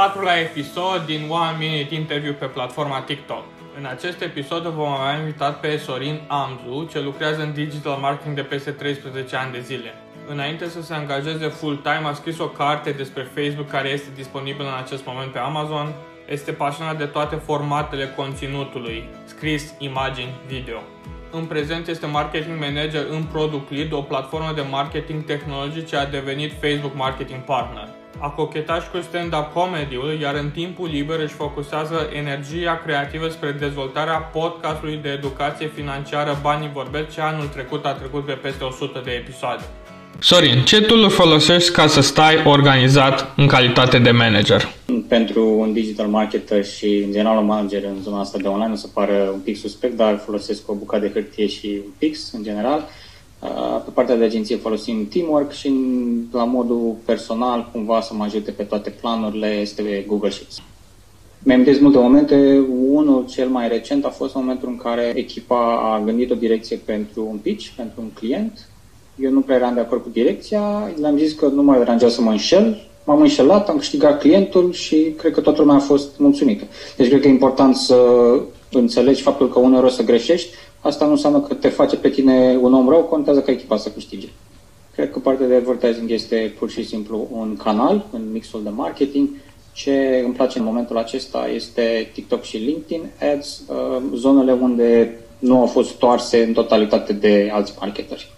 patrulea episod din One Minute Interview pe platforma TikTok. În acest episod vom avea invitat pe Sorin Amzu, ce lucrează în digital marketing de peste 13 ani de zile. Înainte să se angajeze full-time, a scris o carte despre Facebook care este disponibilă în acest moment pe Amazon. Este pasionat de toate formatele conținutului, scris, imagini, video. În prezent este marketing manager în Product Lead, o platformă de marketing tehnologic ce a devenit Facebook Marketing Partner. A cochetat și cu stand-up comedy-ul, iar în timpul liber își focusează energia creativă spre dezvoltarea podcastului de educație financiară Banii Vorbesc, ce anul trecut a trecut pe peste 100 de episoade. Sorin, ce tool folosești ca să stai organizat în calitate de manager? Pentru un digital marketer și în general un manager în zona asta de online o să pară un pic suspect, dar folosesc o bucată de hârtie și un pix în general. Pe partea de agenție folosim Teamwork și la modul personal cumva să mă ajute pe toate planurile este Google Sheets. Mi-am multe momente. Unul cel mai recent a fost momentul în care echipa a gândit o direcție pentru un pitch, pentru un client eu nu prea eram de acord cu direcția, le-am zis că nu mă deranja să mă înșel, m-am înșelat, am câștigat clientul și cred că toată lumea a fost mulțumită. Deci cred că e important să înțelegi faptul că uneori o să greșești, asta nu înseamnă că te face pe tine un om rău, contează ca echipa să câștige. Cred că partea de advertising este pur și simplu un canal în mixul de marketing. Ce îmi place în momentul acesta este TikTok și LinkedIn Ads, uh, zonele unde nu au fost toarse în totalitate de alți marketeri.